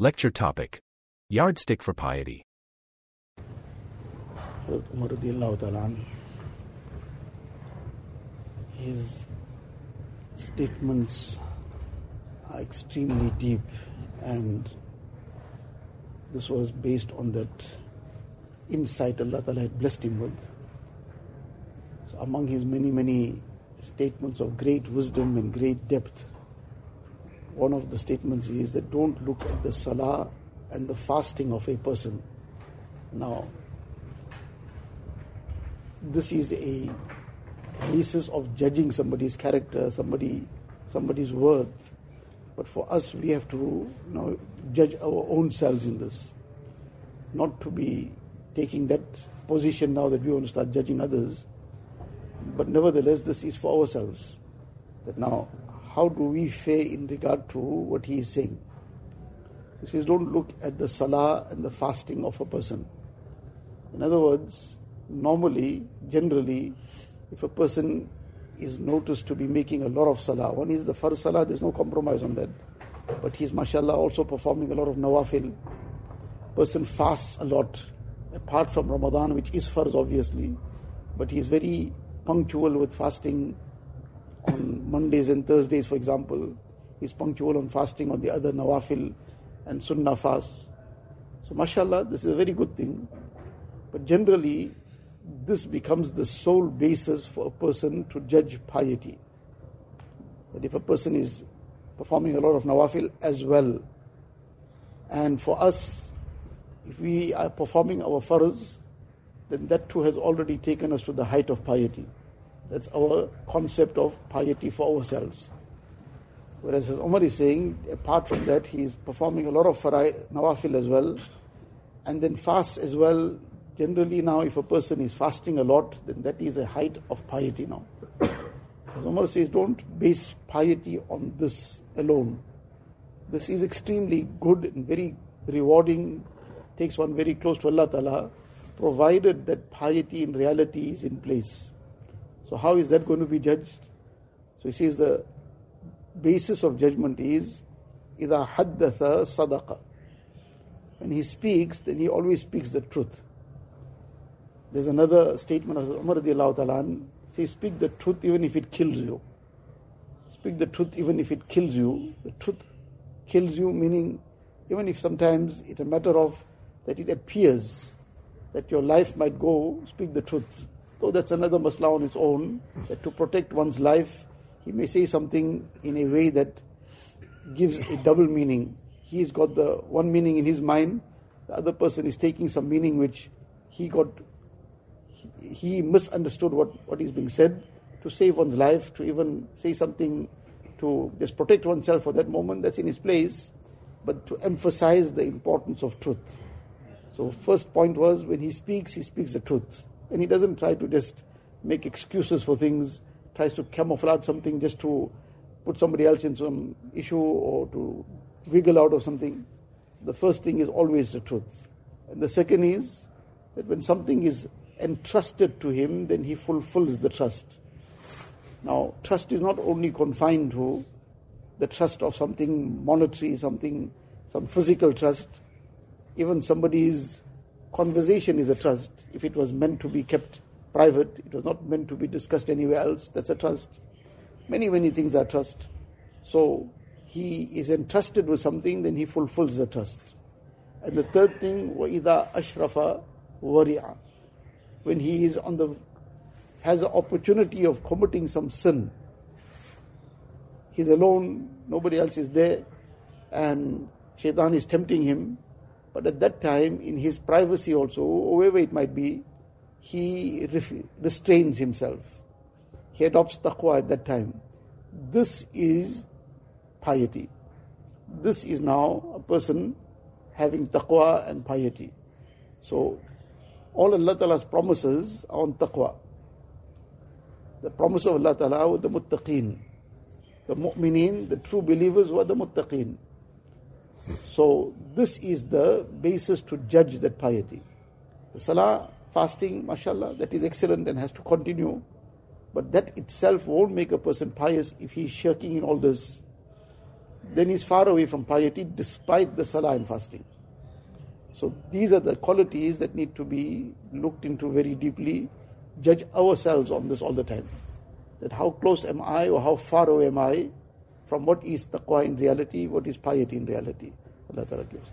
Lecture topic Yardstick for Piety. His statements are extremely deep and this was based on that insight Allah Ta'ala had blessed him with. So among his many, many statements of great wisdom and great depth, one of the statements is that don't look at the salah and the fasting of a person. Now, this is a basis of judging somebody's character, somebody, somebody's worth. But for us, we have to you know, judge our own selves in this, not to be taking that position now that we want to start judging others. But nevertheless, this is for ourselves. That now, how do we fare in regard to what he is saying? He says, don't look at the salah and the fasting of a person. In other words, normally, generally, if a person is noticed to be making a lot of salah, one is the first salah, there's no compromise on that. But he's, mashallah, also performing a lot of nawafil. Person fasts a lot, apart from Ramadan, which is farz, obviously. But he's very punctual with fasting on Mondays and Thursdays, for example. He's punctual on fasting on the other nawafil and sunnah fasts. So, mashallah, this is a very good thing. But generally, this becomes the sole basis for a person to judge piety. That if a person is performing a lot of nawafil as well, and for us, if we are performing our farz, then that too has already taken us to the height of piety. That's our concept of piety for ourselves. Whereas as Umar is saying, apart from that, he is performing a lot of farai, nawafil as well, and then fast as well. Generally now, if a person is fasting a lot, then that is a height of piety now. As Umar says, don't base piety on this alone. This is extremely good and very rewarding, takes one very close to Allah Ta'ala, provided that piety in reality is in place. So how is that going to be judged? So he says the basis of judgment is إِذَا حَدَّثَ صَدَقَ When he speaks, then he always speaks the truth. There's another statement of Umar radiallahu ta'ala says, speak the truth even if it kills you. Speak the truth even if it kills you. The truth kills you, meaning even if sometimes it's a matter of that it appears that your life might go, speak the truth. Though that's another masla on its own, that to protect one's life, he may say something in a way that gives a double meaning. He's got the one meaning in his mind, the other person is taking some meaning which he got, he misunderstood what, what is being said. To save one's life, to even say something to just protect oneself for that moment, that's in his place, but to emphasize the importance of truth. So, first point was when he speaks, he speaks the truth. And he doesn't try to just make excuses for things, tries to camouflage something just to put somebody else in some issue or to wiggle out of something. The first thing is always the truth. And the second is that when something is entrusted to him, then he fulfills the trust. Now, trust is not only confined to the trust of something monetary, something, some physical trust. Even somebody's conversation is a trust. If it was meant to be kept private, it was not meant to be discussed anywhere else, that's a trust. Many, many things are trust. So, he is entrusted with something, then he fulfills the trust. And the third thing, وَإِذَا أَشْرَفَ وَرِعَ When he is on the, has the opportunity of committing some sin, he's alone, nobody else is there, and shaitan is tempting him, but at that time, in his privacy also, wherever it might be, he restrains himself. He adopts taqwa at that time. This is piety. This is now a person having taqwa and piety. So, all Allah Ta'ala's promises are on taqwa. The promise of Allah Ta'ala with the muttaqeen. The mu'mineen, the true believers were the muttaqeen. So, this is the basis to judge that piety. The salah, fasting, mashallah, that is excellent and has to continue. But that itself won't make a person pious if he is shirking in all this. then he's far away from piety despite the salah and fasting. So these are the qualities that need to be looked into very deeply. Judge ourselves on this all the time. That how close am I or how far away am I from what is taqwa in reality, what is piety in reality. Allah Ta'ala gives.